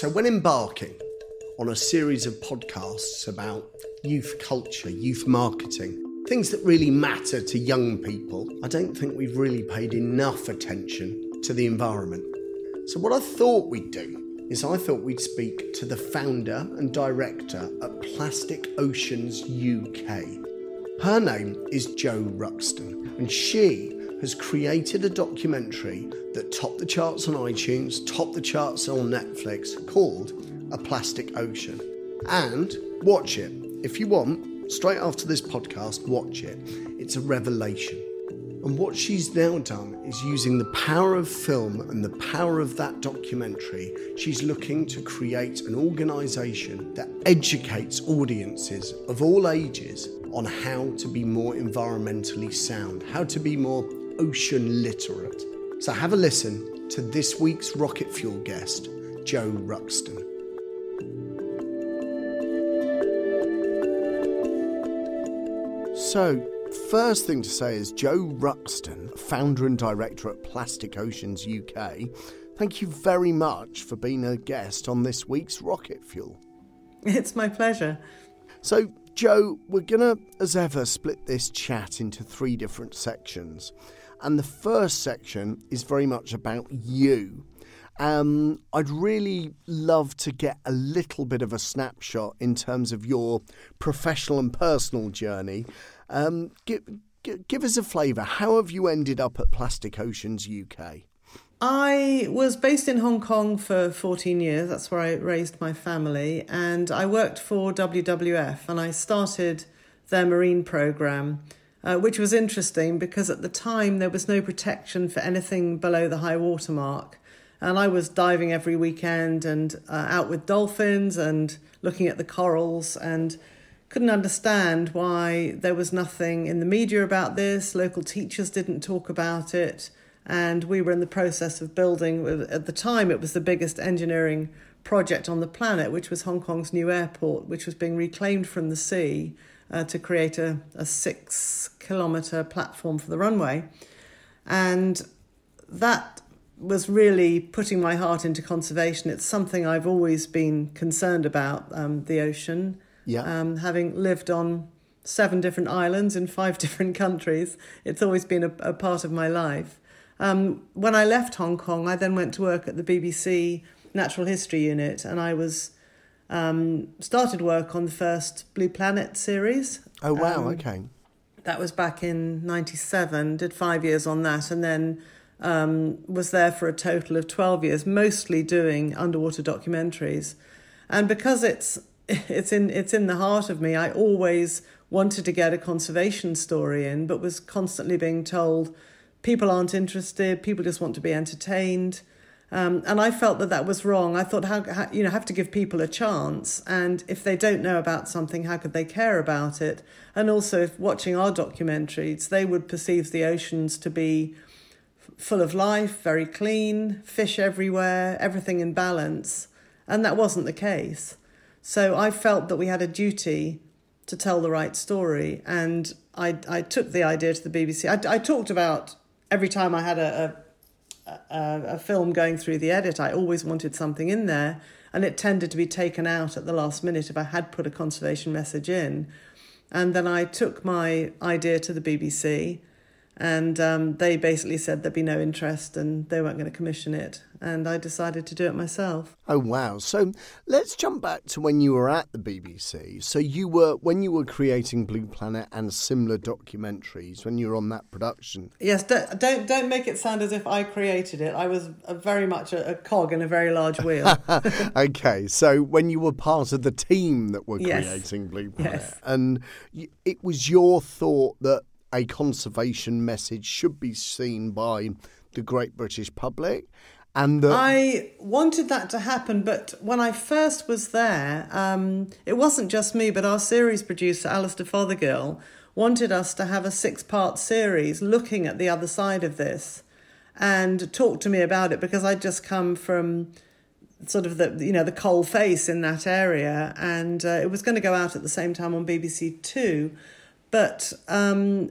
So, when embarking on a series of podcasts about youth culture, youth marketing, things that really matter to young people, I don't think we've really paid enough attention to the environment. So, what I thought we'd do is I thought we'd speak to the founder and director at Plastic Oceans UK. Her name is Jo Ruxton, and she has created a documentary that topped the charts on iTunes, topped the charts on Netflix, called A Plastic Ocean. And watch it. If you want, straight after this podcast, watch it. It's a revelation. And what she's now done is using the power of film and the power of that documentary, she's looking to create an organisation that educates audiences of all ages on how to be more environmentally sound, how to be more ocean literate. So have a listen to this week's rocket fuel guest, Jo Ruxton. So, first thing to say is Jo Ruxton, founder and director at Plastic Oceans UK. Thank you very much for being a guest on this week's Rocket Fuel. It's my pleasure. So, Jo, we're going to, as ever, split this chat into three different sections. And the first section is very much about you. Um, I'd really love to get a little bit of a snapshot in terms of your professional and personal journey. Um, give, give us a flavour. How have you ended up at Plastic Oceans UK? I was based in Hong Kong for 14 years. That's where I raised my family. And I worked for WWF and I started their marine program uh, which was interesting because at the time there was no protection for anything below the high water mark. And I was diving every weekend and uh, out with dolphins and looking at the corals and couldn't understand why there was nothing in the media about this. Local teachers didn't talk about it. And we were in the process of building, at the time, it was the biggest engineering project on the planet, which was Hong Kong's new airport, which was being reclaimed from the sea uh, to create a, a six kilometre platform for the runway. And that was really putting my heart into conservation. It's something I've always been concerned about um, the ocean. Yeah. Um, having lived on seven different islands in five different countries, it's always been a, a part of my life. Um, when I left Hong Kong, I then went to work at the BBC Natural History Unit, and I was um, started work on the first Blue Planet series. Oh wow! Um, okay. That was back in '97. Did five years on that, and then um, was there for a total of twelve years, mostly doing underwater documentaries. And because it's it's in it's in the heart of me, I always wanted to get a conservation story in, but was constantly being told people aren't interested. People just want to be entertained. Um, and I felt that that was wrong. I thought, how, how, you know, have to give people a chance. And if they don't know about something, how could they care about it? And also, if watching our documentaries, they would perceive the oceans to be full of life, very clean, fish everywhere, everything in balance. And that wasn't the case. So I felt that we had a duty to tell the right story. And I, I took the idea to the BBC. I, I talked about every time I had a, a a, a film going through the edit, I always wanted something in there, and it tended to be taken out at the last minute if I had put a conservation message in. And then I took my idea to the BBC and um, they basically said there'd be no interest and they weren't going to commission it. And i decided to do it myself. Oh wow. So let's jump back to when you were at the bbc so you were when you were creating blue planet and similar documentaries when you were on that production? Yes don't don't, don't make it sound as if i created it. I was a very much a, a, cog in a very large wheel. Okay. So when you were part of the team that were yes. creating blue planet yes. and it was your thought that a conservation message should be seen by the great British public. And the... I wanted that to happen, but when I first was there, um, it wasn't just me, but our series producer, Alastair Fothergill, wanted us to have a six part series looking at the other side of this and talk to me about it because I'd just come from sort of the you know the cold face in that area and uh, it was going to go out at the same time on BBC 2 but um,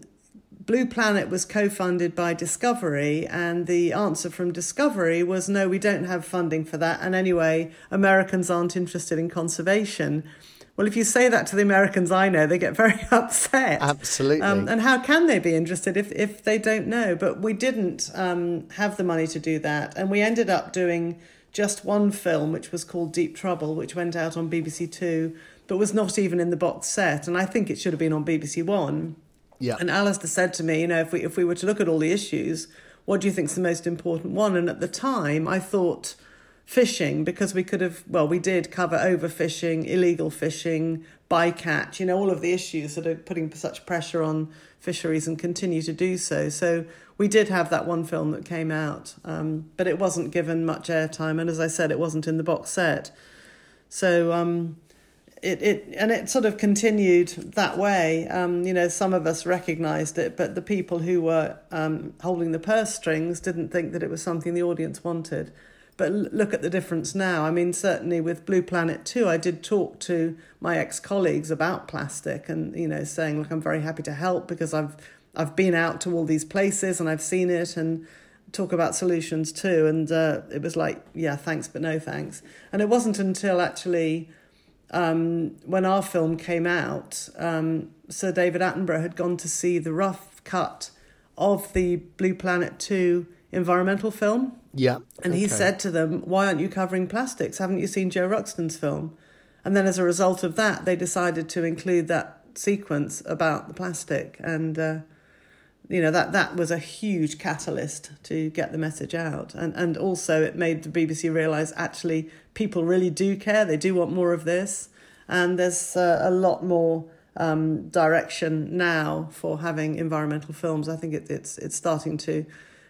Blue Planet was co funded by Discovery, and the answer from Discovery was no, we don't have funding for that. And anyway, Americans aren't interested in conservation. Well, if you say that to the Americans I know, they get very upset. Absolutely. Um, and how can they be interested if, if they don't know? But we didn't um, have the money to do that. And we ended up doing just one film, which was called Deep Trouble, which went out on BBC Two, but was not even in the box set. And I think it should have been on BBC One. Yeah. And Alastair said to me, you know, if we if we were to look at all the issues, what do you think is the most important one? And at the time, I thought fishing because we could have well we did cover overfishing illegal fishing bycatch you know all of the issues that are putting such pressure on fisheries and continue to do so so we did have that one film that came out um, but it wasn't given much airtime and as i said it wasn't in the box set so um, it, it and it sort of continued that way. Um, you know, some of us recognised it, but the people who were um, holding the purse strings didn't think that it was something the audience wanted. But look at the difference now. I mean, certainly with Blue Planet 2, I did talk to my ex colleagues about plastic and, you know, saying, look, I'm very happy to help because I've I've been out to all these places and I've seen it and talk about solutions too. And uh, it was like, yeah, thanks, but no thanks. And it wasn't until actually um, when our film came out, um, Sir David Attenborough had gone to see the rough cut of the Blue Planet 2 environmental film. Yeah. And he said to them, Why aren't you covering plastics? Haven't you seen Jo Ruxton's film? And then as a result of that, they decided to include that sequence about the plastic. And, uh, you know, that, that was a huge catalyst to get the message out. And, and also, it made the BBC realise actually people really do care, they do want more of this. And there's uh, a lot more um, direction now for having environmental films. I think it, it's, it's starting to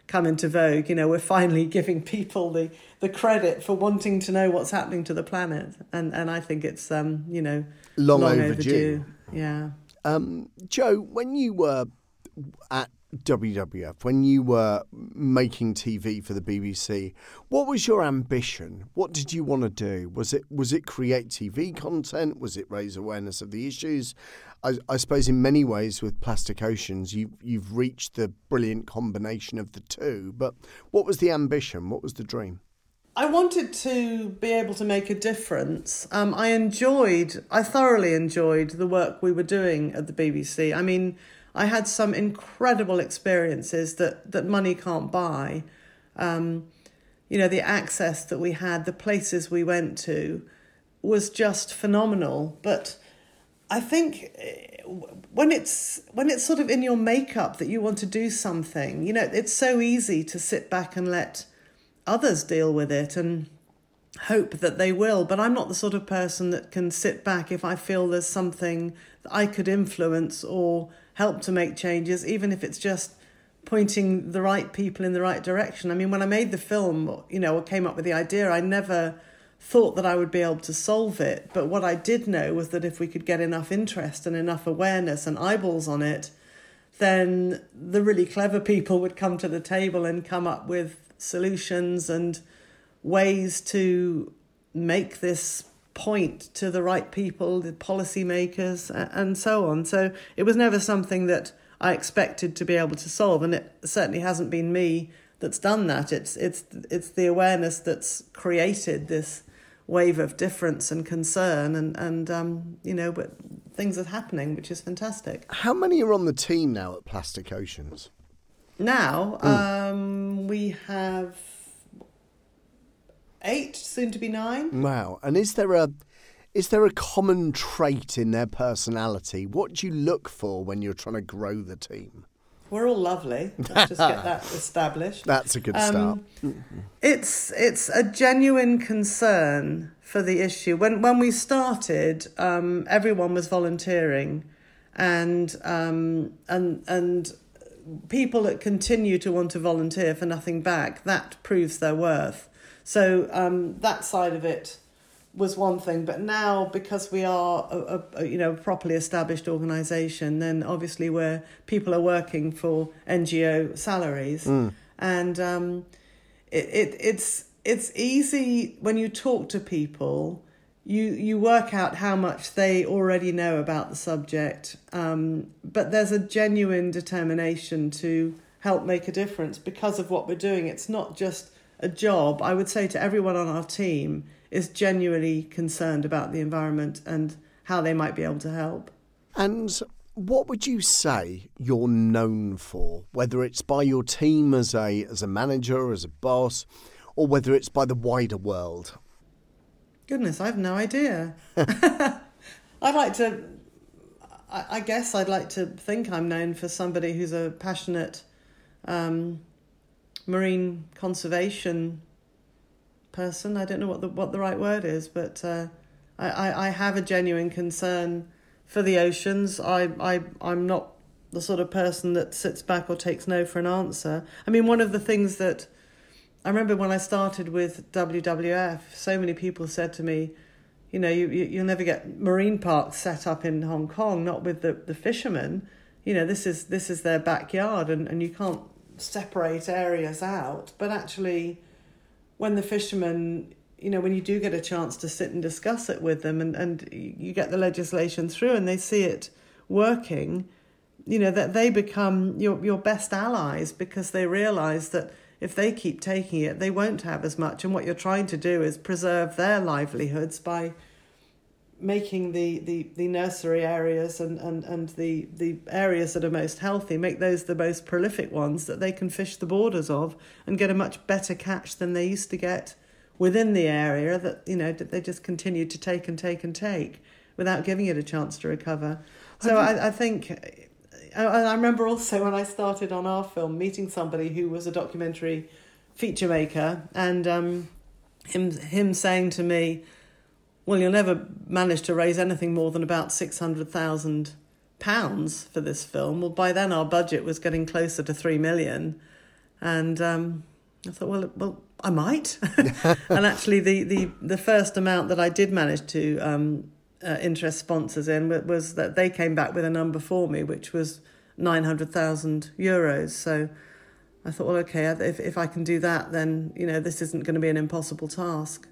come into vogue. You know, we're finally giving people the, the credit for wanting to know what's happening to the planet, and and I think it's um you know long, long overdue. overdue. Yeah. Um, Jo, when you were at WWF, when you were making TV for the BBC, what was your ambition? What did you want to do? Was it was it create TV content? Was it raise awareness of the issues? I, I suppose in many ways with Plastic Oceans, you you've reached the brilliant combination of the two. But what was the ambition? What was the dream? I wanted to be able to make a difference. Um, I enjoyed, I thoroughly enjoyed the work we were doing at the BBC. I mean, I had some incredible experiences that, that money can't buy. Um, you know, the access that we had, the places we went to was just phenomenal. But I think eh, when it's when it's sort of in your makeup that you want to do something, you know, it's so easy to sit back and let others deal with it and hope that they will. But I'm not the sort of person that can sit back if I feel there's something that I could influence or help to make changes, even if it's just pointing the right people in the right direction. I mean, when I made the film, you know, or came up with the idea, I never thought that I would be able to solve it. But what I did know was that if we could get enough interest and enough awareness and eyeballs on it, then the really clever people would come to the table and come up with solutions and ways to make this point to the right people, the policymakers, and so on. So it was never something that I expected to be able to solve, and it certainly hasn't been me that's done that. It's it's it's the awareness that's created this wave of difference and concern, and and um, you know, but things are happening, which is fantastic. How many are on the team now at Plastic Oceans? Now mm. um, we have eight, soon to be nine. Wow! And is there a is there a common trait in their personality? What do you look for when you're trying to grow the team? We're all lovely. Let's just get that established. That's a good um, start. It's it's a genuine concern for the issue. When when we started, um, everyone was volunteering, and um, and and people that continue to want to volunteer for nothing back that proves their worth. So um, that side of it was one thing, but now because we are a, a, you know properly established organisation, then obviously where people are working for NGO salaries, mm. and um, it, it it's it's easy when you talk to people. you you work out how much they already know about the subject, um, but there's a genuine determination to help make a difference because of what we're doing. It's not just a job. I would say to everyone on our team is genuinely concerned about the environment and how they might be able to help. And what would you say you're known for, whether it's by your team as a as a manager, as a boss, or whether it's by the wider world? Goodness, I have no idea. I'd like to. I, guess I'd like to think I'm known for somebody who's a passionate um, marine conservation person. I don't know what the what the right word is, but uh, I, I have a genuine concern for the oceans. I, I I'm not the sort of person that sits back or takes no for an answer. I mean, one of the things that I remember when I started with WWF, so many people said to me, you know, you, you will never get marine parks set up in Hong Kong, not with the, the fishermen. You know, this is this is their backyard, and, and you can't separate areas out. But actually, when the fishermen, you know, when you do get a chance to sit and discuss it with them, and and you get the legislation through, and they see it working, you know, that they become your your best allies because they realise that if they keep taking it, they won't have as much. And what you're trying to do is preserve their livelihoods by making the, the, the nursery areas and, and, and the, the areas that are most healthy, make those the most prolific ones that they can fish the borders of and get a much better catch than they used to get within the area that, you know, they just continued to take and take and take without giving it a chance to recover. So I, I think I remember also when I started on our film meeting somebody who was a documentary feature maker and um, him him saying to me, "Well, you'll never manage to raise anything more than about six hundred thousand pounds for this film." Well, by then our budget was getting closer to three million, and um, I thought, well, well, I might. and actually, the, the the first amount that I did manage to um, uh, interest sponsors in was that they came back with a number for me, which was 900,000 euros. So I thought, well, okay, if, if I can do that, then, you know, this isn't going to be an impossible task.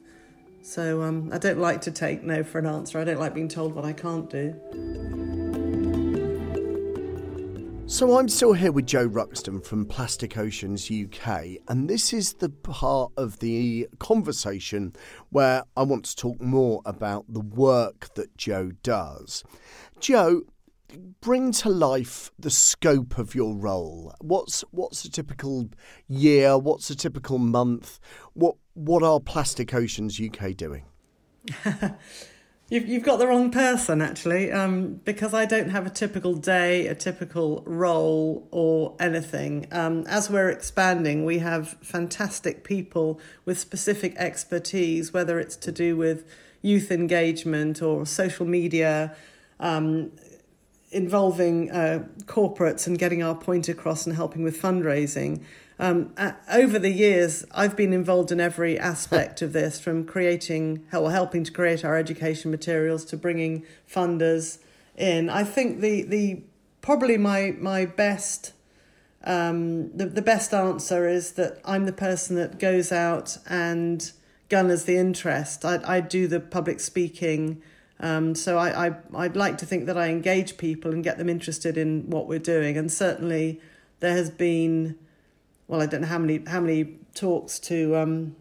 So um, I don't like to take no for an answer. I don't like being told what I can't do. So I'm still here with Jo Ruxton from Plastic Oceans UK, and this is the part of the conversation where I want to talk more about the work that Jo does. Jo, bring to life the scope of your role. What's what's a typical year? What's a typical month? What what are Plastic Oceans UK doing? You've, you've got the wrong person, actually, um, because I don't have a typical day, a typical role, or anything. Um, as we're expanding, we have fantastic people with specific expertise, whether it's to do with youth engagement or social media, um, involving uh, corporates and getting our point across and helping with fundraising. Um, uh, over the years, I've been involved in every aspect of this, from creating or helping to create our education materials to bringing funders in. I think the the probably my my best um, the the best answer is that I'm the person that goes out and gunners the interest. I I do the public speaking. Um, so I, I I'd like to think that I engage people and get them interested in what we're doing, and certainly there has been well, I don't know how many how many talks to um,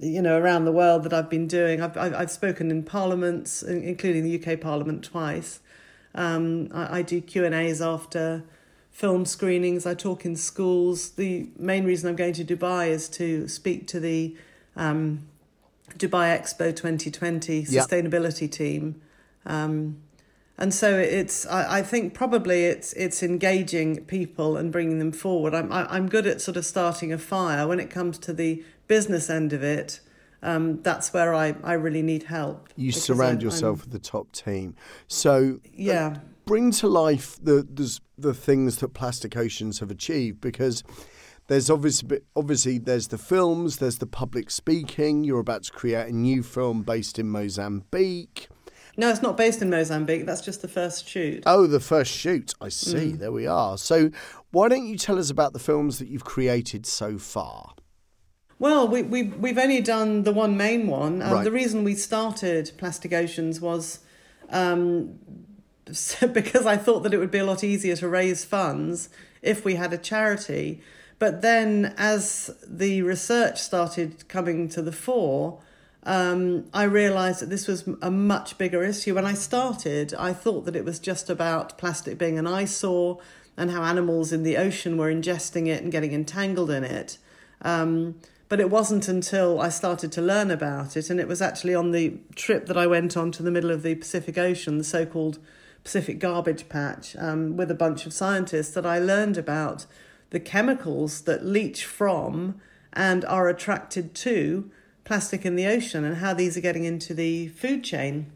you know around the world that I've been doing. I've I've, I've spoken in parliaments, including the UK Parliament twice. Um, I, I do Q and A's after film screenings. I talk in schools. The main reason I'm going to Dubai is to speak to the um, Dubai Expo 2020 sustainability yep. team. Um, and so it's I, I think probably it's it's engaging people and bringing them forward i'm I, am i am good at sort of starting a fire when it comes to the business end of it um, that's where I, I really need help. You surround I, yourself I'm, with the top team. So uh, yeah, bring to life the, the the things that Plastic Oceans have achieved because there's obviously obviously there's the films, there's the public speaking. You're about to create a new film based in Mozambique. No, it's not based in Mozambique. That's just the first shoot. Oh, the first shoot. I see. Mm. There we are. So, why don't you tell us about the films that you've created so far? Well, we, we, we've only done the one main one. Um, Right. The reason we started Plastic Oceans was um, because I thought that it would be a lot easier to raise funds if we had a charity. But then, as the research started coming to the fore, um, I realised that this was a much bigger issue. When I started, I thought that it was just about plastic being an eyesore and how animals in the ocean were ingesting it and getting entangled in it. Um, but it wasn't until I started to learn about it, and it was actually on the trip that I went on to the middle of the Pacific Ocean, the so called Pacific Garbage Patch, um, with a bunch of scientists, that I learned about the chemicals that leach from and are attracted to plastic in the ocean and how these are getting into the food chain.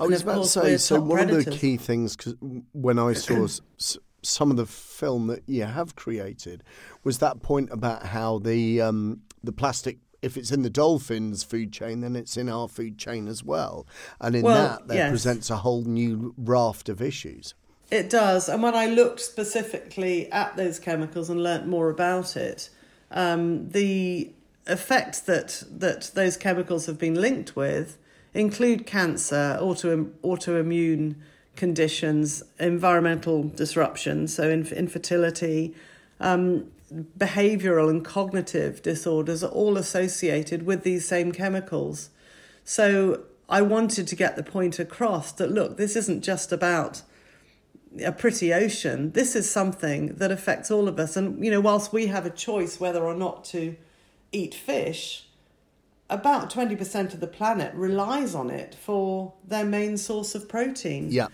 I was about to say, so one of the key things, cause when I saw some of the film that you have created, was that point about how the um, the plastic, if it's in the dolphins' food chain, then it's in our food chain as well, and in Well, that, that yes. presents a whole new raft of issues. It does. And when I looked specifically at those chemicals and learnt more about it, um, the effects that, that those chemicals have been linked with include cancer, auto, autoimmune conditions, environmental disruption, so inf- infertility, um, behavioral and cognitive disorders are all associated with these same chemicals. So I wanted to get the point across that look, this isn't just about a pretty ocean. This is something that affects all of us. And, you know, whilst we have a choice whether or not to eat fish, about 20% of the planet relies on it for their main source of protein. Yeah,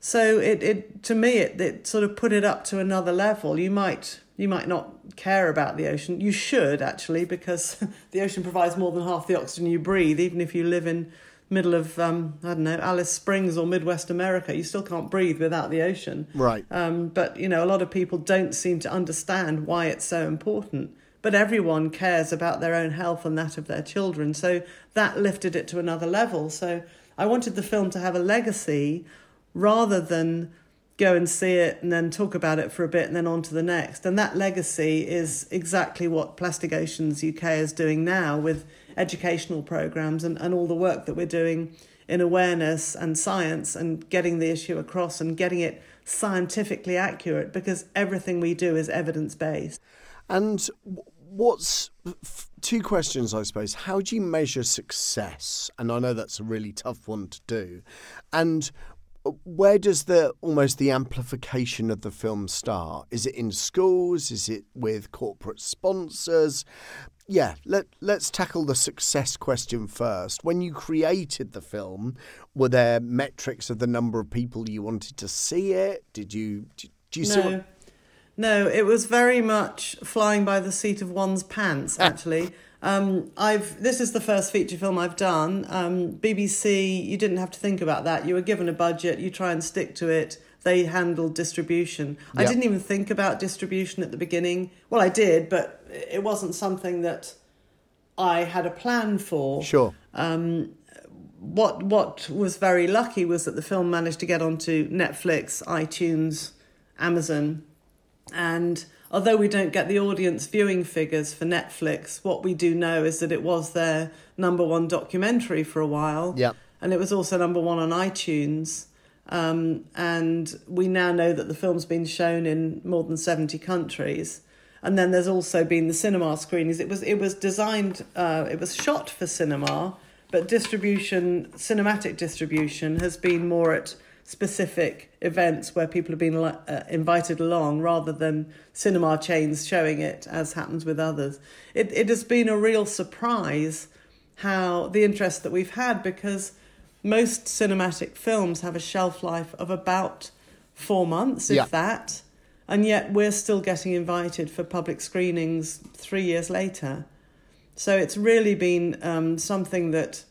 So it, it to me it, it sort of put it up to another level. You might you might not care about the ocean. You should actually because the ocean provides more than half the oxygen you breathe. Even if you live in middle of um, I don't know Alice Springs or Midwest America, you still can't breathe without the ocean. right. Um, but you know, a lot of people don't seem to understand why it's so important. But everyone cares about their own health and that of their children. So that lifted it to another level. So I wanted the film to have a legacy rather than go and see it and then talk about it for a bit and then on to the next. And that legacy is exactly what Plastic Oceans UK is doing now with educational programs and, and all the work that we're doing in awareness and science and getting the issue across and getting it scientifically accurate because everything we do is evidence based. And what's two questions, I suppose? How do you measure success? And I know that's a really tough one to do. And where does the almost the amplification of the film start? Is it in schools? Is it with corporate sponsors? Yeah, let let's tackle the success question first. When you created the film, were there metrics of the number of people you wanted to see it? Did you do, you see No. what No, it was very much flying by the seat of one's pants. Actually, um, I've this is the first feature film I've done. Um, BBC, you didn't have to think about that. You were given a budget. You try and stick to it. They handled distribution. I didn't even think about distribution at the beginning. Well, I did, but it wasn't something that I had a plan for Sure. what what was very lucky was that the film managed to get onto Netflix, iTunes, Amazon, and although we don't get the audience viewing figures for Netflix, what we do know is that it was their number one documentary for a while. Yeah. And it was also number one on iTunes. Um, and we now know that the film's been shown in more than 70 countries. And then there's also been the cinema screenings. It was it was designed, uh, it was shot for cinema, but distribution, cinematic distribution, has been more at specific events where people have been uh, invited along rather than cinema chains showing it, as happens with others. It it has been a real surprise how the interest that we've had because most cinematic films have a shelf life of about four months, if Yeah. that, and yet we're still getting invited for public screenings three years later. So it's really been um, something that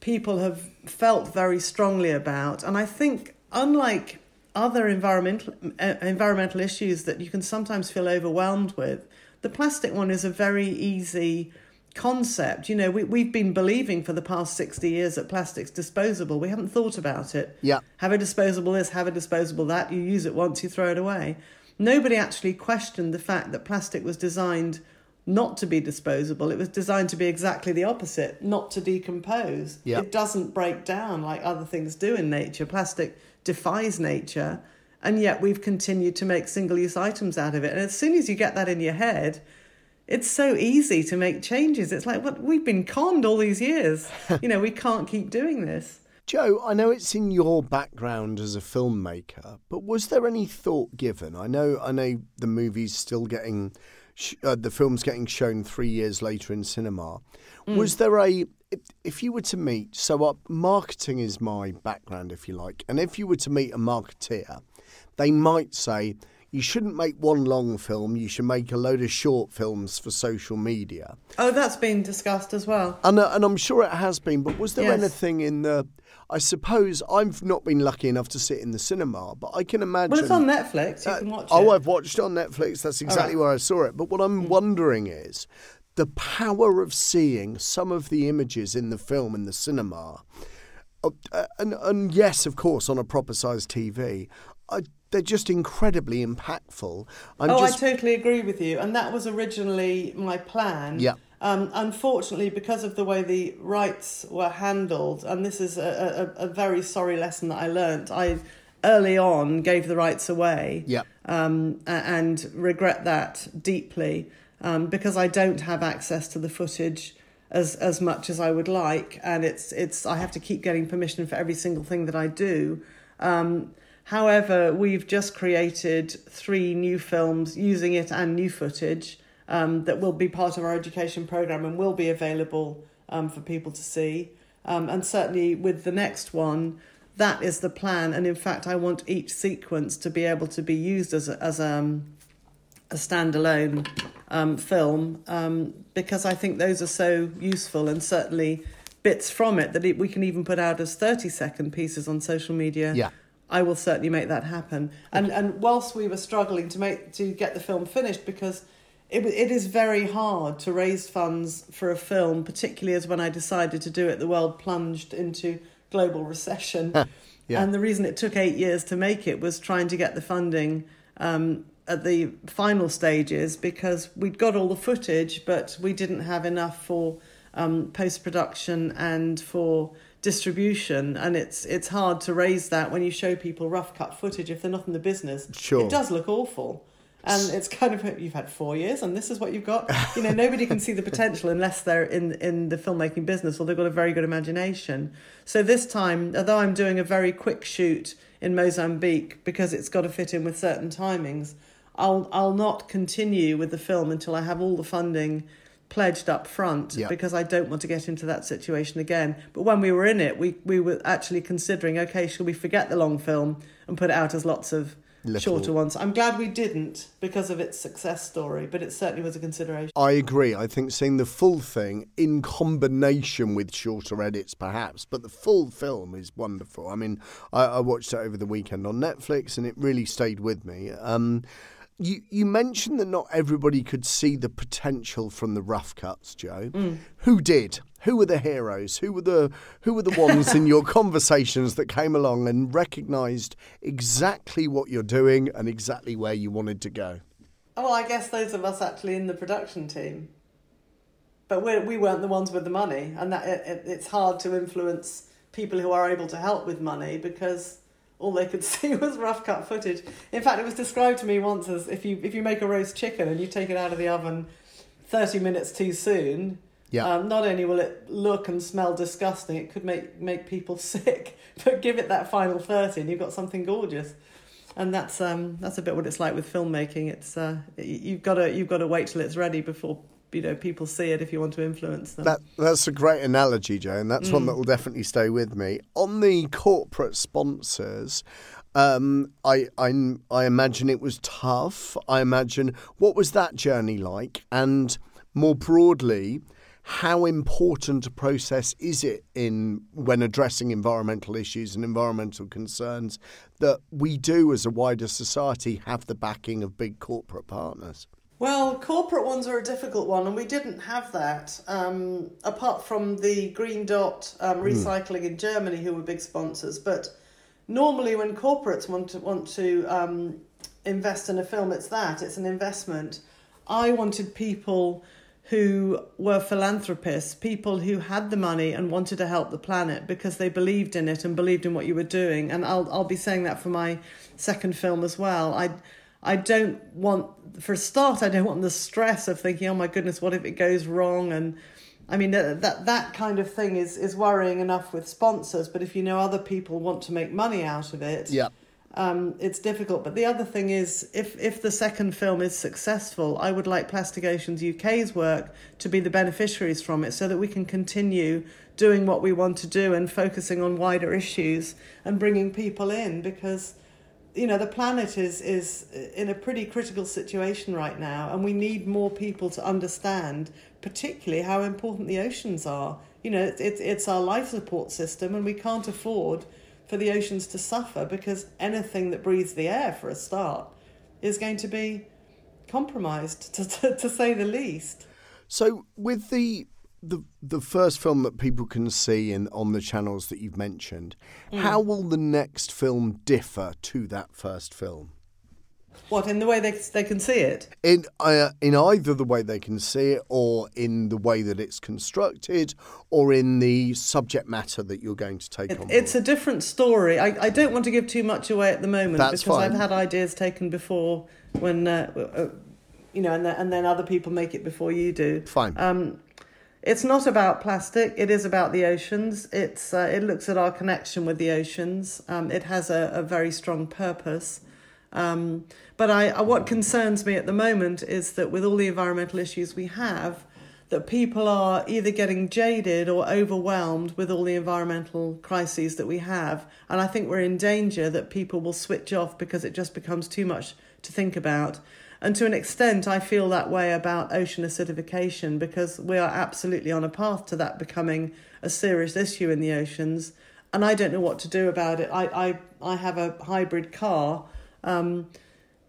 people have felt very strongly about, and I think unlike other environmental uh, environmental issues that you can sometimes feel overwhelmed with, the plastic one is a very easy concept. You know, we we've been believing for the past sixty years that plastic's disposable. We haven't thought about it. Yeah. Have a disposable this, have a disposable that. You use it once, you throw it away. Nobody actually questioned the fact that plastic was designed not to be disposable. It was designed to be exactly the opposite, not to decompose. Yeah. It doesn't break down like other things do in nature. Plastic defies nature, and yet we've continued to make single use items out of it. And as soon as you get that in your head, it's so easy to make changes. It's like, what we've been conned all these years. you know, we can't keep doing this. Jo, I know it's in your background as a filmmaker, but was there any thought given? I know, I know the movie's still getting, uh, the film's getting shown three years later in cinema. Mm. Was there a, if, if you were to meet, so uh, marketing is my background, if you like, and if you were to meet a marketeer, they might say, you shouldn't make one long film. You should make a load of short films for social media. Oh, that's been discussed as well. And, uh, and I'm sure it has been. But was there yes. anything in the? I suppose I've not been lucky enough to sit in the cinema, but I can imagine. Well, it's on Netflix. You uh, can watch oh, it. Oh, I've watched it on Netflix. That's exactly right. where I saw it. But what I'm mm. wondering is the power of seeing some of the images in the film in the cinema. Uh, uh and, and yes, of course, on a proper sized TV. I they're just incredibly impactful. I'm oh, just... I totally agree with you. And that was originally my plan. Yeah. Um, unfortunately, because of the way the rights were handled, and this is a, a, a very sorry lesson that I learnt, I early on gave the rights away. Yeah. Um, and regret that deeply um, because I don't have access to the footage as as much as I would like, and it's it's I have to keep getting permission for every single thing that I do. Um, However, we've just created three new films using it and new footage um, that will be part of our education program and will be available um, for people to see. Um, and certainly with the next one, that is the plan. And in fact, I want each sequence to be able to be used as a, as a, um, a standalone um, film um, because I think those are so useful and certainly bits from it that it, we can even put out as 30 second pieces on social media. Yeah I will certainly make that happen. And and whilst we were struggling to make to get the film finished because it it is very hard to raise funds for a film, particularly as when I decided to do it, the world plunged into global recession. yeah. And the reason it took eight years to make it was trying to get the funding um, at the final stages because we'd got all the footage, but we didn't have enough for um, post production and for distribution and it's it's hard to raise that when you show people rough cut footage if they're not in the business sure it does look awful and it's kind of you've had four years and this is what you've got you know nobody can see the potential unless they're in in the filmmaking business or they've got a very good imagination so this time although i'm doing a very quick shoot in mozambique because it's got to fit in with certain timings i'll i'll not continue with the film until i have all the funding pledged up front yeah. because I don't want to get into that situation again. But when we were in it, we, we were actually considering okay, shall we forget the long film and put it out as lots of Little. shorter ones? I'm glad we didn't because of its success story, but it certainly was a consideration. I agree. I think seeing the full thing in combination with shorter edits, perhaps, but the full film is wonderful. I mean, I, I watched it over the weekend on Netflix and it really stayed with me. Um, you you mentioned that not everybody could see the potential from the rough cuts, Jo. Mm. Who did? Who were the heroes? Who were the who were the ones in your conversations that came along and recognised exactly what you're doing and exactly where you wanted to go? Well, I guess those of us actually in the production team, but we we weren't the ones with the money, and that it, it, it's hard to influence people who are able to help with money because all they could see was rough cut footage. In fact, it was described to me once as if you if you make a roast chicken and you take it out of the oven thirty minutes too soon. Yeah. Um, not only will it look and smell disgusting, it could make make people sick. But give it that final thirty, and you've got something gorgeous. And that's um that's a bit what it's like with filmmaking. It's uh you've got to you've got to wait till it's ready before you know people see it if you want to influence them. That that's a great analogy, Jo, and that's mm. one that will definitely stay with me. On the corporate sponsors, um, I, I I imagine it was tough. I imagine what was that journey like, and more broadly. How important a process is it in when addressing environmental issues and environmental concerns that we do as a wider society have the backing of big corporate partners? Well, corporate ones are a difficult one, and we didn't have that. Um, apart from the Green Dot um, hmm. Recycling mm. in Germany, who were big sponsors, but normally when corporates want to want to um, invest in a film, it's that it's an investment. I wanted people who were philanthropists, people who had the money and wanted to help the planet because they believed in it and believed in what you were doing. And I'll I'll be saying that for my second film as well. I I don't want for a start I don't want the stress of thinking, oh my goodness, what if it goes wrong and I mean that that, kind of thing is, is worrying enough with sponsors, but if you know other people want to make money out of it, yeah um, it's difficult. But the other thing is, if if the second film is successful, I would like Plastic Oceans UK's work to be the beneficiaries from it, so that we can continue doing what we want to do and focusing on wider issues and bringing people in because. You know the planet is is in a pretty critical situation right now, and we need more people to understand, particularly how important the oceans are. You know, it's it's our life support system, and we can't afford for the oceans to suffer because anything that breathes the air, for a start, is going to be compromised, to, to, to say the least. So, with the the the first film that people can see in on the channels that you've mentioned, mm. how will the next film differ to that first film? What in the way they they can see it? In uh, in either the way they can see it, or in the way that it's constructed, or in the subject matter that you're going to take it, on. It's a different story. I, I don't want to give too much away at the moment That's because fine. I've had ideas taken before when uh, uh, you know, and, the, and then other people make it before you do. Fine. Um, it's not about plastic. It is about the oceans. It's uh, it looks at our connection with the oceans. Um, it has a, a very strong purpose. Um, but I, what concerns me at the moment is that with all the environmental issues we have, that people are either getting jaded or overwhelmed with all the environmental crises that we have. And I think we're in danger that people will switch off because it just becomes too much to think about. And to an extent, I feel that way about ocean acidification because we are absolutely on a path to that becoming a serious issue in the oceans. And I don't know what to do about it. I, I, I have a hybrid car um,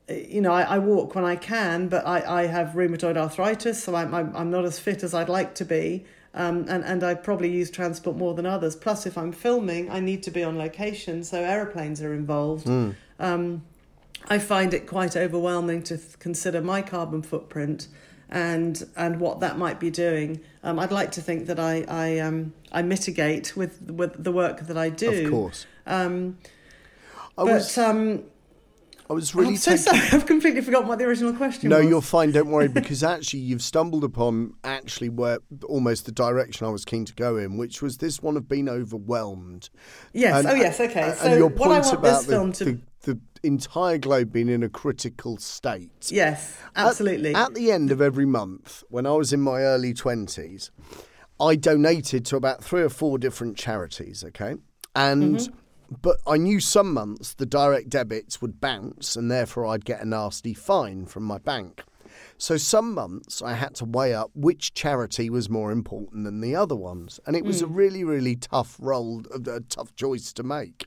you know, I, I, walk when I can, but I, I have rheumatoid arthritis, so I'm, I'm, I'm not as fit as I'd like to be. Um, and, and I probably use transport more than others. Plus, if I'm filming, I need to be on location, so aeroplanes are involved. Mm. Um, I find it quite overwhelming to consider my carbon footprint and and what that might be doing. Um, I'd like to think that I I um I mitigate with with the work that I do. Of course. Um, I but was... um, I was really. I'm so sorry. I've completely forgotten what the original question no, was. No, you're fine. Don't worry, because actually you've stumbled upon actually where almost the direction I was keen to go in, which was this one of being overwhelmed. Yes. And, oh, yes. Okay. And, so and your want about this film the, to. The, the entire globe being in a critical state. Yes, absolutely. At, at the end of every month, when I was in my early 20s, I donated to about three or four different charities, okay? And mm-hmm. But I knew some months the direct debits would bounce and therefore I'd get a nasty fine from my bank. So some months I had to weigh up which charity was more important than the other ones. And it was mm. a really, really tough role, a tough choice to make.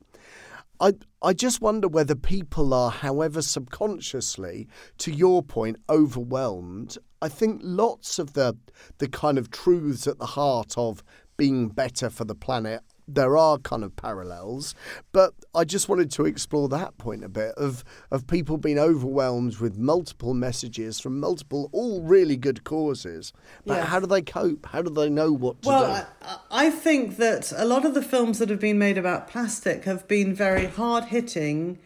I I just wonder whether people are, however subconsciously, to your point, overwhelmed. I think lots of the the kind of truths at the heart of being better for the planet there are kind of parallels, but I just wanted to explore that point a bit of of people being overwhelmed with multiple messages from multiple, all really good causes. But how do they cope? How do they know what to well, do? Well, I, I think that a lot of the films that have been made about plastic have been very hard hitting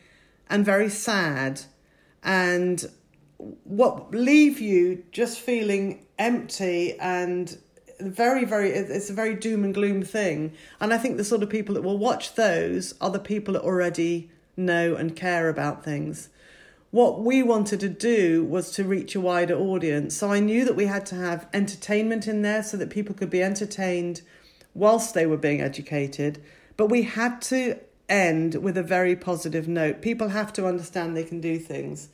and very sad, and what leave you just feeling empty and very very it's a very doom and gloom thing. And i think the sort of people that will watch those are the people that already know and care about things. What we wanted to do was to reach a wider audience. So i knew that we had to have entertainment in there so that people could be entertained whilst they were being educated. But we had to end with a very positive note. People have to understand they can do things.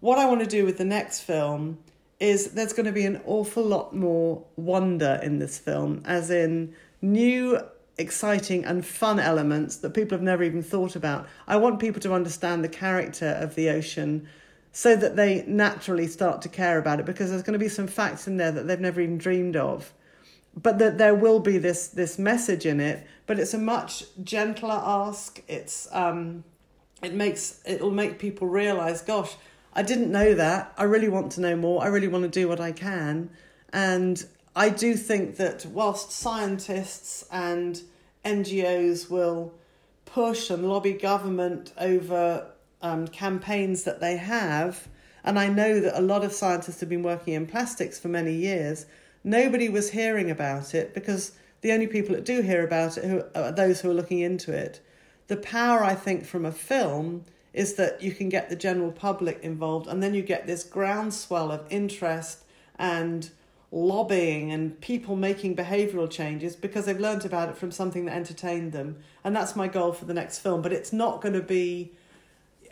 What i want to do with the next film is there's going to be an awful lot more wonder in this film, as in new, exciting, and fun elements that people have never even thought about. I want people to understand the character of the ocean so that they naturally start to care about it because there's going to be some facts in there that they've never even dreamed of. But that there will be this this message in it, but it's a much gentler ask. It's um, it makes it'll make people realise, gosh, I didn't know that. I really want to know more. I really want to do what I can. And I do think that whilst scientists and NGOs will push and lobby government over um, campaigns that they have, and I know that a lot of scientists have been working in plastics for many years, nobody was hearing about it because the only people that do hear about it are those who are looking into it. The power, I think, from a film is that you can get the general public involved and then you get this groundswell of interest and lobbying and people making behavioral changes because they've learned about it from something that entertained them. And that's my goal for the next film. But it's not going to be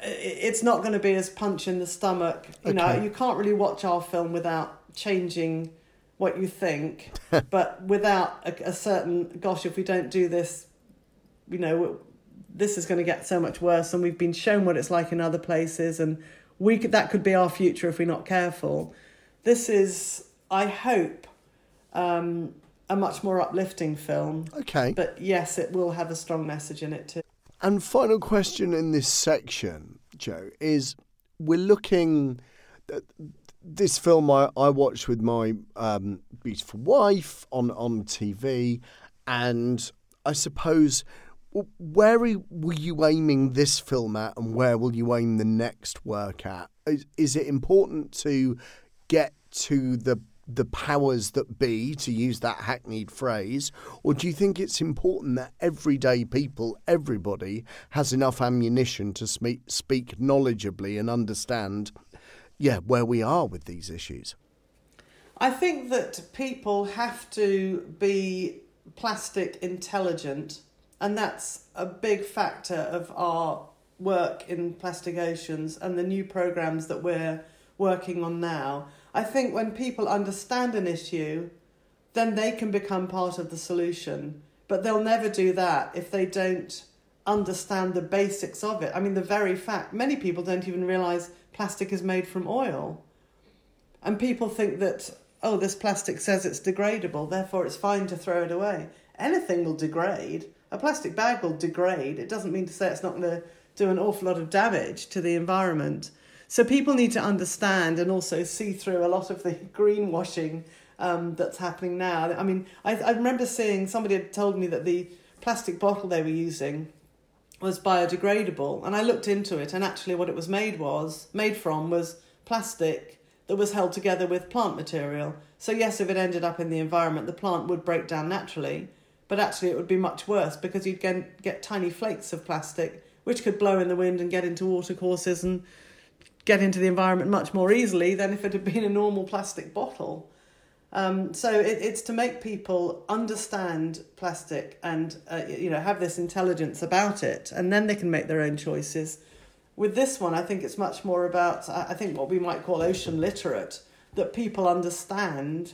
it's not going to be as punch in the stomach. You okay. know you can't really watch our film without changing what you think. But without a, a certain gosh if we don't do this you know this is going to get so much worse and we've been shown what it's like in other places and we could, that could be our future if we're not careful. This is i hope um, a much more uplifting film. Okay. But yes it will have a strong message in it too. And final question in this section Jo is we're looking at this film I, I watched with my um, beautiful wife on, on TV, and I suppose where were you aiming this film at, and where will you aim the next work at? Is, is it important to get to the the powers that be, to use that hackneyed phrase, or do you think it's important that everyday people, everybody, has enough ammunition to speak, speak knowledgeably and understand, yeah, where we are with these issues? I think that people have to be plastic intelligent and that's a big factor of our work in Plastic Oceans and the new programs that we're working on now. I think when people understand an issue, then they can become part of the solution. But they'll never do that if they don't understand the basics of it. I mean, the very fact, many people don't even realize plastic is made from oil. And people think that, oh, this plastic says it's degradable, therefore it's fine to throw it away. Anything will degrade a plastic bag will degrade. It doesn't mean to say it's not going to do an awful lot of damage to the environment. So people need to understand and also see through a lot of the greenwashing um, that's happening now. I mean, I, I remember seeing somebody had told me that the plastic bottle they were using was biodegradable, and I looked into it, and actually, what it was made was made from was plastic that was held together with plant material. So yes, if it ended up in the environment, the plant would break down naturally but actually it would be much worse because you'd get, get tiny flakes of plastic which could blow in the wind and get into watercourses and get into the environment much more easily than if it had been a normal plastic bottle. Um, so it, it's to make people understand plastic and uh, you know have this intelligence about it, and then they can make their own choices. With this one, I think it's much more about I think what we might call ocean literate that people understand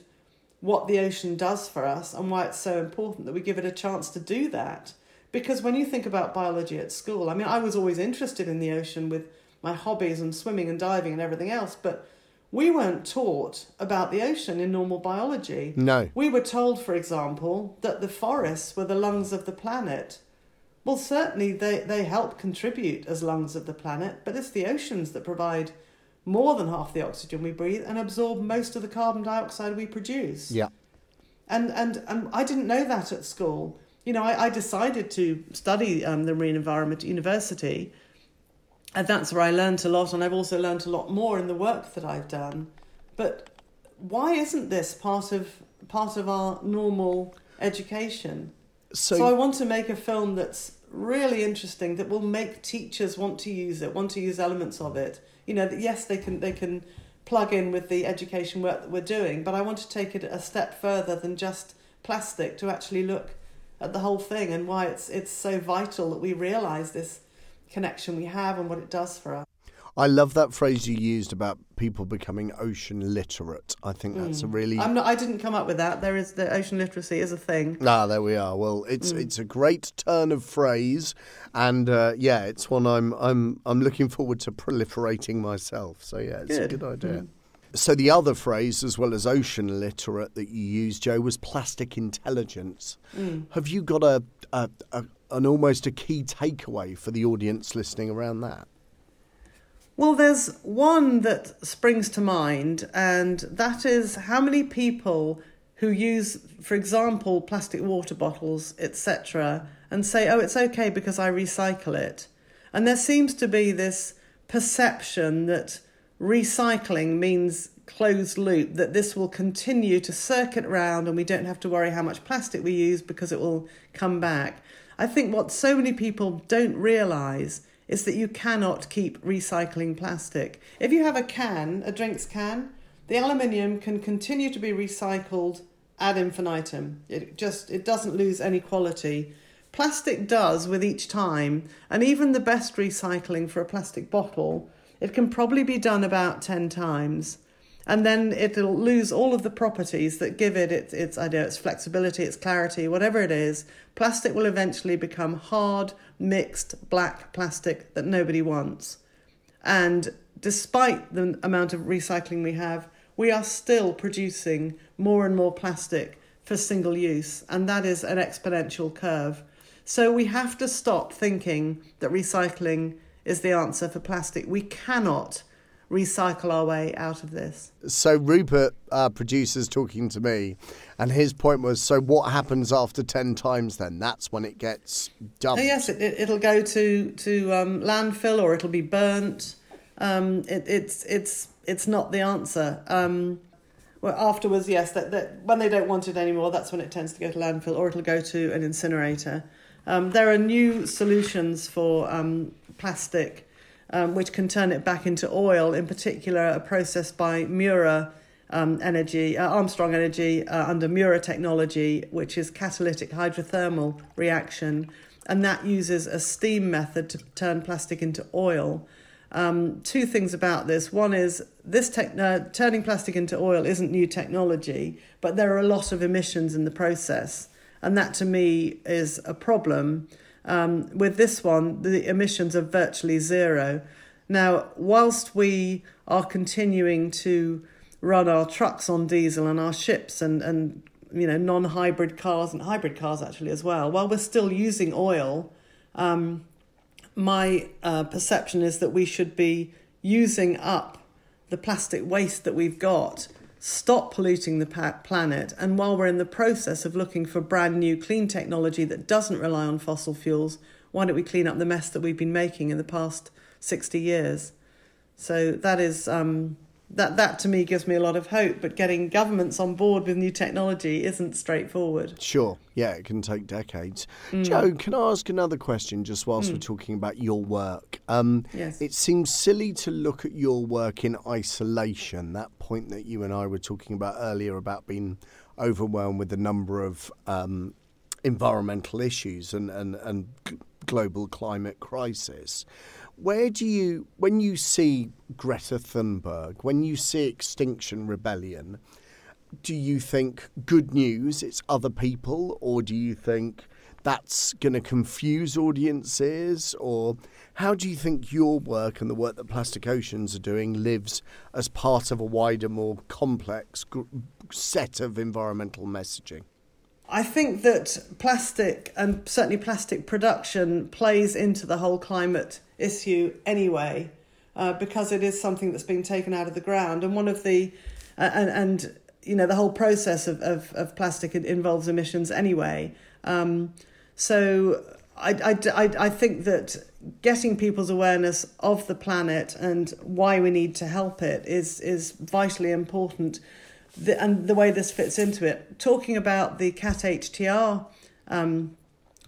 what the ocean does for us and why it's so important that we give it a chance to do that. Because when you think about biology at school, I mean, I was always interested in the ocean with my hobbies and swimming and diving and everything else, but we weren't taught about the ocean in normal biology. No. We were told, for example, that the forests were the lungs of the planet. Well, certainly they, they help contribute as lungs of the planet, but it's the oceans that provide more than half the oxygen we breathe and absorb most of the carbon dioxide we produce. Yeah. And and and I didn't know that at school. You know, I, I decided to study um, the marine environment at university, and that's where I learned a lot, and I've also learned a lot more in the work that I've done. But why isn't this part of part of our normal education? So, so I want to make a film that's really interesting that will make teachers want to use it, want to use elements of it, you know, yes, they can they can plug in with the education work that we're doing, but I want to take it a step further than just plastic to actually look at the whole thing and why it's it's so vital that we realise this connection we have and what it does for us. I love that phrase you used about people becoming ocean literate. I think that's mm. a hmm. really. I'm not. I didn't come up with that. There is the ocean literacy is a thing. Ah, there we are. Well, it's mm. it's a great turn of phrase, and uh, yeah, it's one I'm I'm I'm looking forward to proliferating myself. So yeah, it's good. a good idea. Mm. So the other phrase, as well as ocean literate, that you used, Jo, was plastic intelligence. Hmm. Have you got a, a, a an almost a key takeaway for the audience listening around that? Well, there's one that springs to mind, and that is how many people who use, for example, plastic water bottles, etc., and say, oh, it's okay because I recycle it. And there seems to be this perception that recycling means closed loop, that this will continue to circuit around and we don't have to worry how much plastic we use because it will come back. I think what so many people don't realise is that you cannot keep recycling plastic. If you have a can, a drinks can, the aluminium can continue to be recycled ad infinitum. It just it doesn't lose any quality. Plastic does with each time, and even the best recycling for a plastic bottle, it can probably be done about 10 times and then it'll lose all of the properties that give it its, its I know its flexibility, its clarity, whatever it is. Plastic will eventually become hard, mixed black plastic that nobody wants. And despite the amount of recycling we have, we are still producing more and more plastic for single use, and that is an exponential curve. So we have to stop thinking that recycling is the answer for plastic. We cannot recycle our way out of this. So Rupert, uh, producer's talking to me, and his point was, so what happens after ten times? Then that's when it gets dumped. Oh, yes, it, will go to to um, landfill or it'll be burnt. Um, it, it's it's it's not the answer. Um, well, afterwards, yes, that, that when they don't want it anymore, that's when it tends to go to landfill or it'll go to an incinerator. Um, there are new solutions for um, plastic um, which can turn it back into oil, in particular, a process by Mura um, Energy, uh, Armstrong Energy, uh, under Mura technology, which is catalytic hydrothermal reaction. And that uses a steam method to turn plastic into oil. Um, two things about this. One is this te- uh, turning plastic into oil isn't new technology, but there are a lot of emissions in the process. And that to me is a problem. Um, with this one, the emissions are virtually zero. Now, whilst we are continuing to run our trucks on diesel and our ships and, and you know non-hybrid cars and hybrid cars actually as well, while we're still using oil, um, my uh, perception is that we should be using up the plastic waste that we've got stop polluting the planet. And while we're in the process of looking for brand new clean technology that doesn't rely on fossil fuels, why don't we clean up the mess that we've been making in the past 60 years? So that is um, that that to me gives me a lot of hope. But getting governments on board with new technology isn't straightforward. Sure, yeah, it can take decades. Mm. Jo, can I ask another question just whilst mm. we're talking about your work? Um, yes. It seems silly to look at your work in isolation. That point that you and I were talking about earlier about being overwhelmed with the number of um, environmental issues and and and global climate crisis. Where do you, when you see Greta Thunberg, when you see Extinction Rebellion, do you think good news, it's other people, or do you think that's going to confuse audiences? Or how do you think your work and the work that Plastic Oceans are doing lives as part of a wider, more complex set of environmental messaging? I think that plastic and certainly plastic production plays into the whole climate issue anyway, uh, because it is something that's being taken out of the ground. And one of the, uh, and, and, you know, the whole process of, of, of plastic involves emissions anyway. Um, so I, I, I, I think that getting people's awareness of the planet and why we need to help it is, is vitally important the, and the way this fits into it. Talking about the CAT HTR um,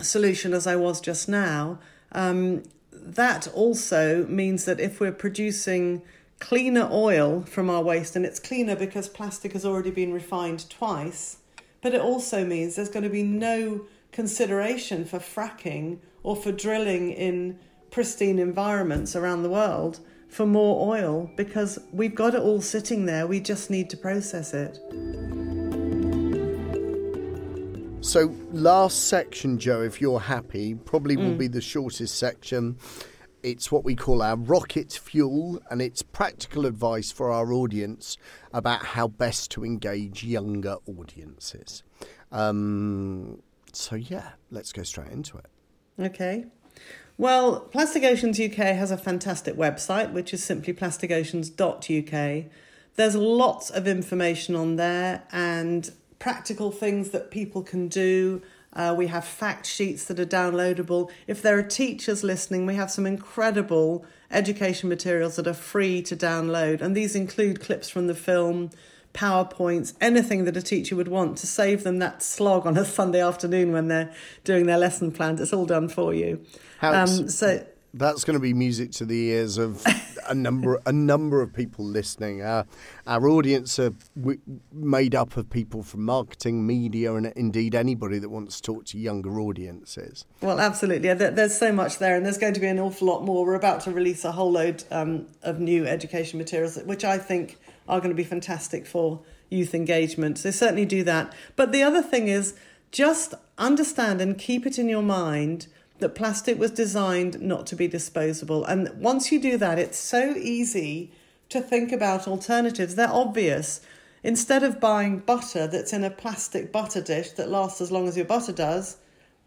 solution as I was just now, um, that also means that if we're producing cleaner oil from our waste, and it's cleaner because plastic has already been refined twice, but it also means there's going to be no consideration for fracking or for drilling in pristine environments around the world for more oil because we've got it all sitting there. We just need to process it. So, last section, Jo, if you're happy, probably will mm. be the shortest section. It's what we call our rocket fuel, and it's practical advice for our audience about how best to engage younger audiences. Um, so, yeah, let's go straight into it. Okay. Well, Plastic Oceans UK has a fantastic website, which is simply plasticoceans.uk. There's lots of information on there and practical things that people can do. Uh, we have fact sheets that are downloadable. If there are teachers listening, we have some incredible education materials that are free to download. And these include clips from the film, PowerPoints, anything that a teacher would want to save them that slog on a Sunday afternoon when they're doing their lesson plans. It's all done for you. Um, so that's going to be music to the ears of a number a number of people listening. Uh, our audience are w- made up of people from marketing, media, and indeed anybody that wants to talk to younger audiences. Well, absolutely. There's so much there, and there's going to be an awful lot more. We're about to release a whole load um, of new education materials, which I think are going to be fantastic for youth engagement. So certainly do that. But the other thing is just understand and keep it in your mind that plastic was designed not to be disposable. And once you do that, it's so easy to think about alternatives. They're obvious. Instead of buying butter that's in a plastic butter dish that lasts as long as your butter does,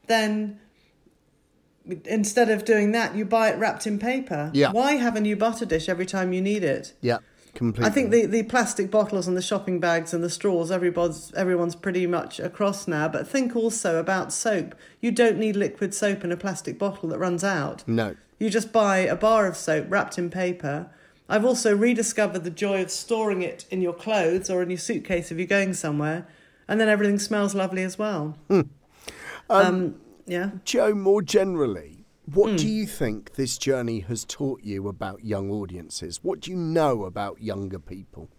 then instead of doing that, you buy it wrapped in paper. Yeah. Why have a new butter dish every time you need it? Yeah. Completely. I think the, the plastic bottles and the shopping bags and the straws, everybody's everyone's pretty much across now. But think also about soap. You don't need liquid soap in a plastic bottle that runs out. No. You just buy a bar of soap wrapped in paper. I've also rediscovered the joy of storing it in your clothes or in your suitcase if you're going somewhere, and then everything smells lovely as well. Hmm. Um, um, yeah. Jo, more generally, what mm. do you think this journey has taught you about young audiences? What do you know about younger people?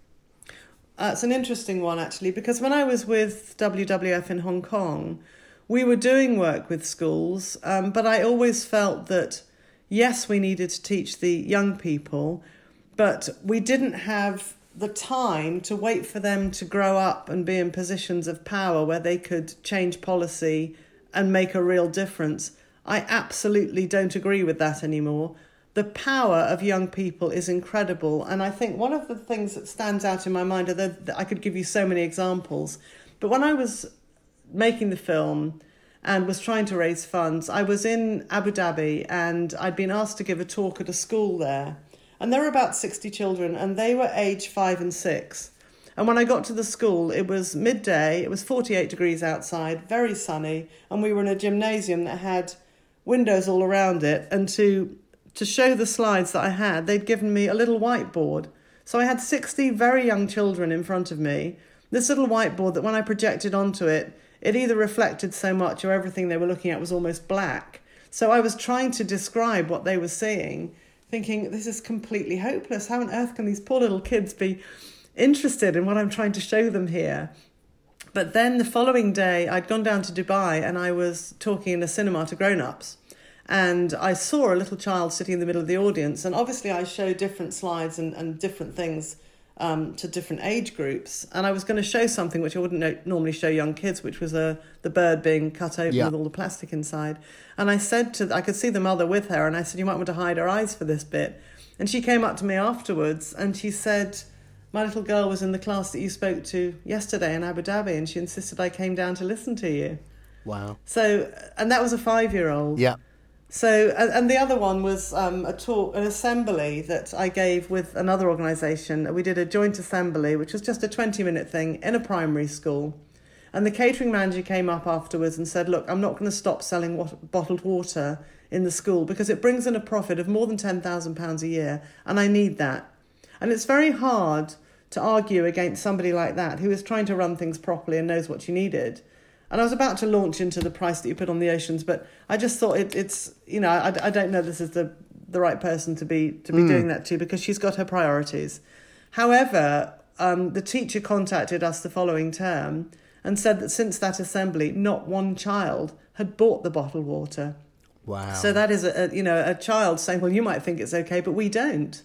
Uh, it's an interesting one, actually, because when I was with WWF in Hong Kong, we were doing work with schools, um, but I always felt that, yes, we needed to teach the young people, but we didn't have the time to wait for them to grow up and be in positions of power where they could change policy and make a real difference. I absolutely don't agree with that anymore. The power of young people is incredible. And I think one of the things that stands out in my mind that I could give you so many examples. But when I was making the film and was trying to raise funds, I was in Abu Dhabi and I'd been asked to give a talk at a school there. And there were about 60 children, and they were age five and six. And when I got to the school, it was midday, it was 48 degrees outside, very sunny, and we were in a gymnasium that had windows all around it, and to to show the slides that I had, they'd given me a little whiteboard. So I had 60 very young children in front of me. This little whiteboard that when I projected onto it, it either reflected so much or everything they were looking at was almost black. So I was trying to describe what they were seeing, thinking, this is completely hopeless. How on earth can these poor little kids be interested in what I'm trying to show them here? But then the following day, I'd gone down to Dubai and I was talking in a cinema to grown ups. And I saw a little child sitting in the middle of the audience. And obviously, I show different slides and, and different things um, to different age groups. And I was going to show something which I wouldn't know, normally show young kids, which was a, the bird being cut open yeah. with all the plastic inside. And I said to, I could see the mother with her, and I said, You might want to hide her eyes for this bit. And she came up to me afterwards and she said, my little girl was in the class that you spoke to yesterday in Abu Dhabi, and she insisted I came down to listen to you. Wow. So, and that was a five year old. Yeah. So, and the other one was um, a talk, an assembly that I gave with another organisation. We did a joint assembly, which was just a 20 minute thing in a primary school. And the catering manager came up afterwards and said, Look, I'm not going to stop selling bottled water in the school because it brings in a profit of more than £10,000 a year, and I need that. And it's very hard to argue against somebody like that who is trying to run things properly and knows what you needed. And I was about to launch into the price that you put on the oceans, but I just thought it, it's you know I, I don't know this is the the right person to be to be mm. doing that to because she's got her priorities. However, um, the teacher contacted us the following term and said that since that assembly, not one child had bought the bottled water. Wow! So that is a, a you know a child saying, "Well, you might think it's okay, but we don't."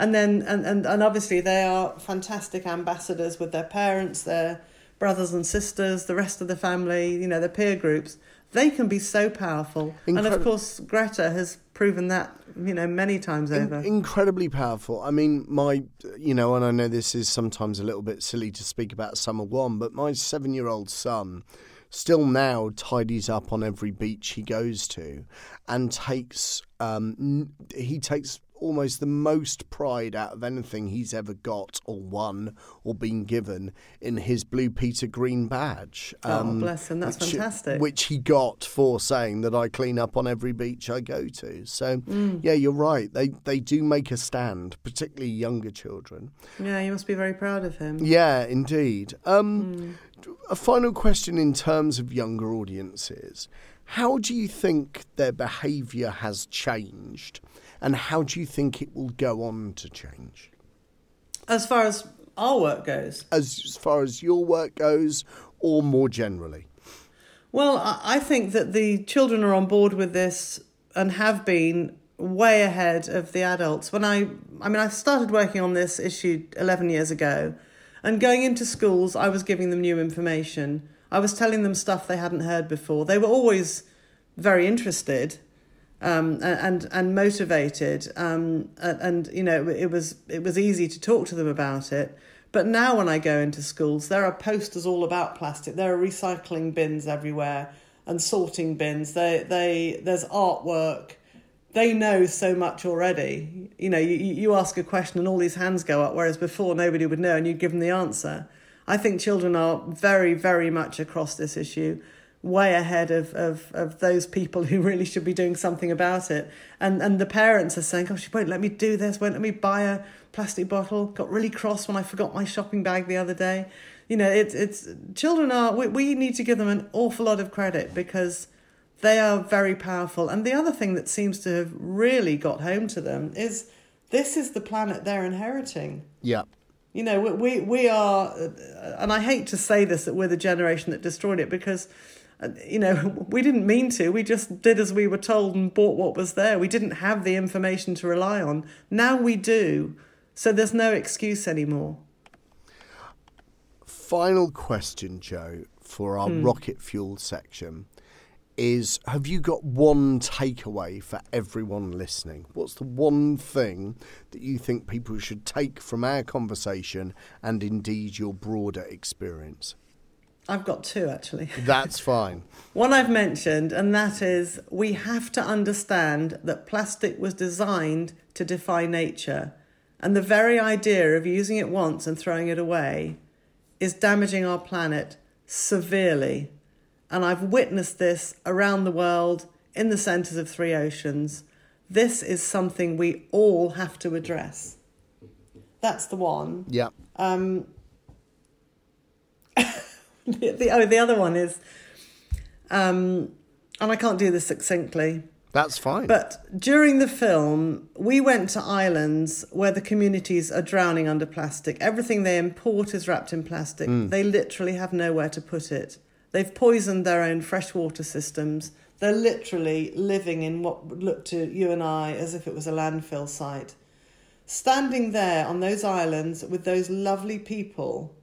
And then and, and, and obviously they are fantastic ambassadors with their parents their brothers and sisters the rest of the family you know their peer groups. They can be so powerful. Incredi- and of course greta has proven that you know many times In- over. incredibly powerful. I mean my you know and i know this is sometimes a little bit silly to speak about summer one but my seven year old son still now tidies up on every beach he goes to and takes um, he takes almost the most pride out of anything he's ever got or won or been given in his Blue Peter Green badge. Oh, um, bless him. That's which, fantastic. Which he got for saying that I clean up on every beach I go to. So, mm. yeah, you're right. They, they do make a stand, particularly younger children. Yeah, you must be very proud of him. Yeah, indeed. Um, mm. A final question in terms of younger audiences. How do you think their behaviour has changed and how do you think it will go on to change? As far as our work goes? As, as far as your work goes, or more generally? Well, I think that the children are on board with this and have been way ahead of the adults. When I, I mean, I started working on this issue 11 years ago, and going into schools, I was giving them new information. I was telling them stuff they hadn't heard before. They were always very interested, um, and and motivated, um, and, you know it was it was easy to talk to them about it. But now when I go into schools, there are posters all about plastic. There are recycling bins everywhere and sorting bins. They they there's artwork. They know so much already. You know, you, you ask a question and all these hands go up, whereas before nobody would know and you'd give them the answer. I think children are very, very much across this issue way ahead of, of, of those people who really should be doing something about it. And and the parents are saying, Oh, she won't let me do this, won't let me buy a plastic bottle, got really cross when I forgot my shopping bag the other day. You know, it's it's children are we, we need to give them an awful lot of credit because they are very powerful. And the other thing that seems to have really got home to them is this is the planet they're inheriting. Yeah. You know, we, we, we are, and I hate to say this, that we're the generation that destroyed it because you know, we didn't mean to. We just did as we were told and bought what was there. We didn't have the information to rely on. Now we do. So there's no excuse anymore. Final question, Jo, for our hmm. rocket fuel section is have you got one takeaway for everyone listening? What's the one thing that you think people should take from our conversation and indeed your broader experience? I've got two actually. That's fine. One I've mentioned, and that is we have to understand that plastic was designed to defy nature. And the very idea of using it once and throwing it away is damaging our planet severely. And I've witnessed this around the world in the centres of three oceans. This is something we all have to address. That's the one. Yeah. Um, the, the, oh, the other one is, um, and I can't do this succinctly. That's fine. But during the film, we went to islands where the communities are drowning under plastic. Everything they import is wrapped in plastic. Mm. They literally have nowhere to put it. They've poisoned their own freshwater systems. They're literally living in what would look to you and I as if it was a landfill site. Standing there on those islands with those lovely people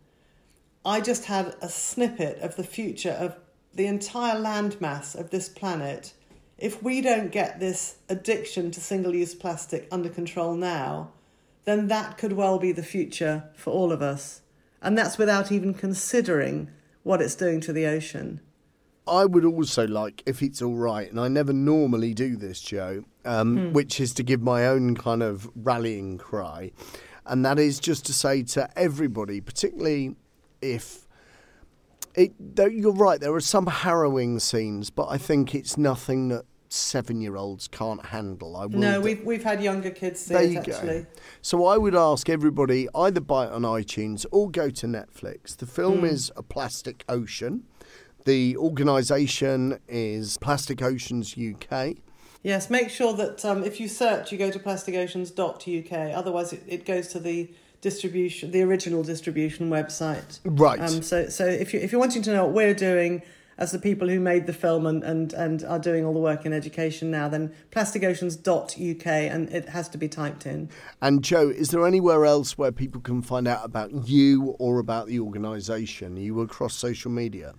I just had a snippet of the future of the entire landmass of this planet. If we don't get this addiction to single use plastic under control now, then that could well be the future for all of us. And that's without even considering what it's doing to the ocean. I would also like, if it's all right, and I never normally do this, Jo, um, hmm. which is to give my own kind of rallying cry. And that is just to say to everybody, particularly if it, you're right, there are some harrowing scenes, but I think it's nothing that seven-year-olds can't handle. I will no, we've we've had younger kids see there it, you actually. Go. So I would ask everybody either buy it on iTunes or go to Netflix. The film mm. is A Plastic Ocean. The organisation is Plastic Oceans UK. Yes, make sure that um, if you search, you go to plasticoceans.uk. Otherwise, it, it goes to the distribution, the original distribution website. Right. Um, so, so if you if you're wanting to know what we're doing as the people who made the film and, and, and are doing all the work in education now, then plasticoceans.uk and it has to be typed in. And Jo, is there anywhere else where people can find out about you or about the organisation? Are you across social media?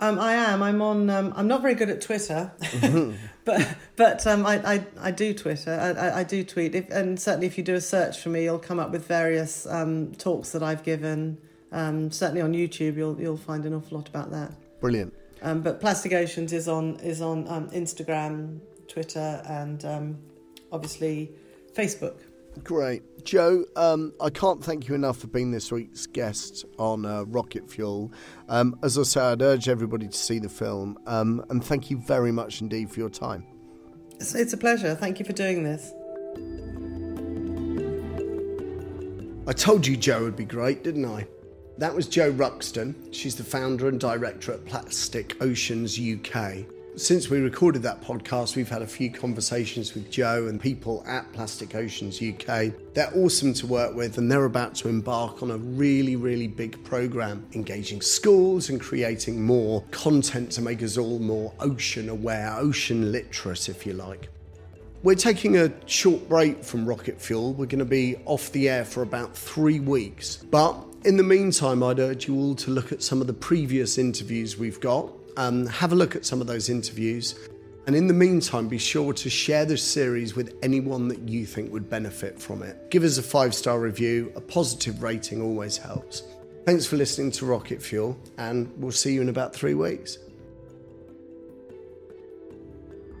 Um, I am. I'm on. Um, I'm not very good at Twitter, mm-hmm. but but um, I, I I do Twitter. I, I, do tweet, if, and certainly if you do a search for me, you'll come up with various um, talks that I've given. Um, certainly on YouTube, you'll you'll find an awful lot about that. Brilliant. Um, but Plastic Oceans is on is on um, Instagram, Twitter, and um, obviously Facebook. Great. Jo, um, I can't thank you enough for being this week's guest on uh, Rocket Fuel. Um, as I say, I'd urge everybody to see the film, um, and thank you very much indeed for your time. It's, it's a pleasure. Thank you for doing this. I told you Jo would be great, didn't I? That was Jo Ruxton. She's the founder and director at Plastic Oceans UK. Since we recorded that podcast, we've had a few conversations with Jo and people at Plastic Oceans UK. They're awesome to work with, and they're about to embark on a really, really big program, engaging schools and creating more content to make us all more ocean aware, ocean literate, if you like. We're taking a short break from Rocket Fuel. We're going to be off the air for about three weeks. But in the meantime, I'd urge you all to look at some of the previous interviews we've got. Um, have a look at some of those interviews. And in the meantime, be sure to share this series with anyone that you think would benefit from it. Give us a five star review, a positive rating always helps. Thanks for listening to Rocket Fuel, and we'll see you in about three weeks.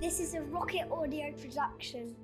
This is a Rocket Audio production.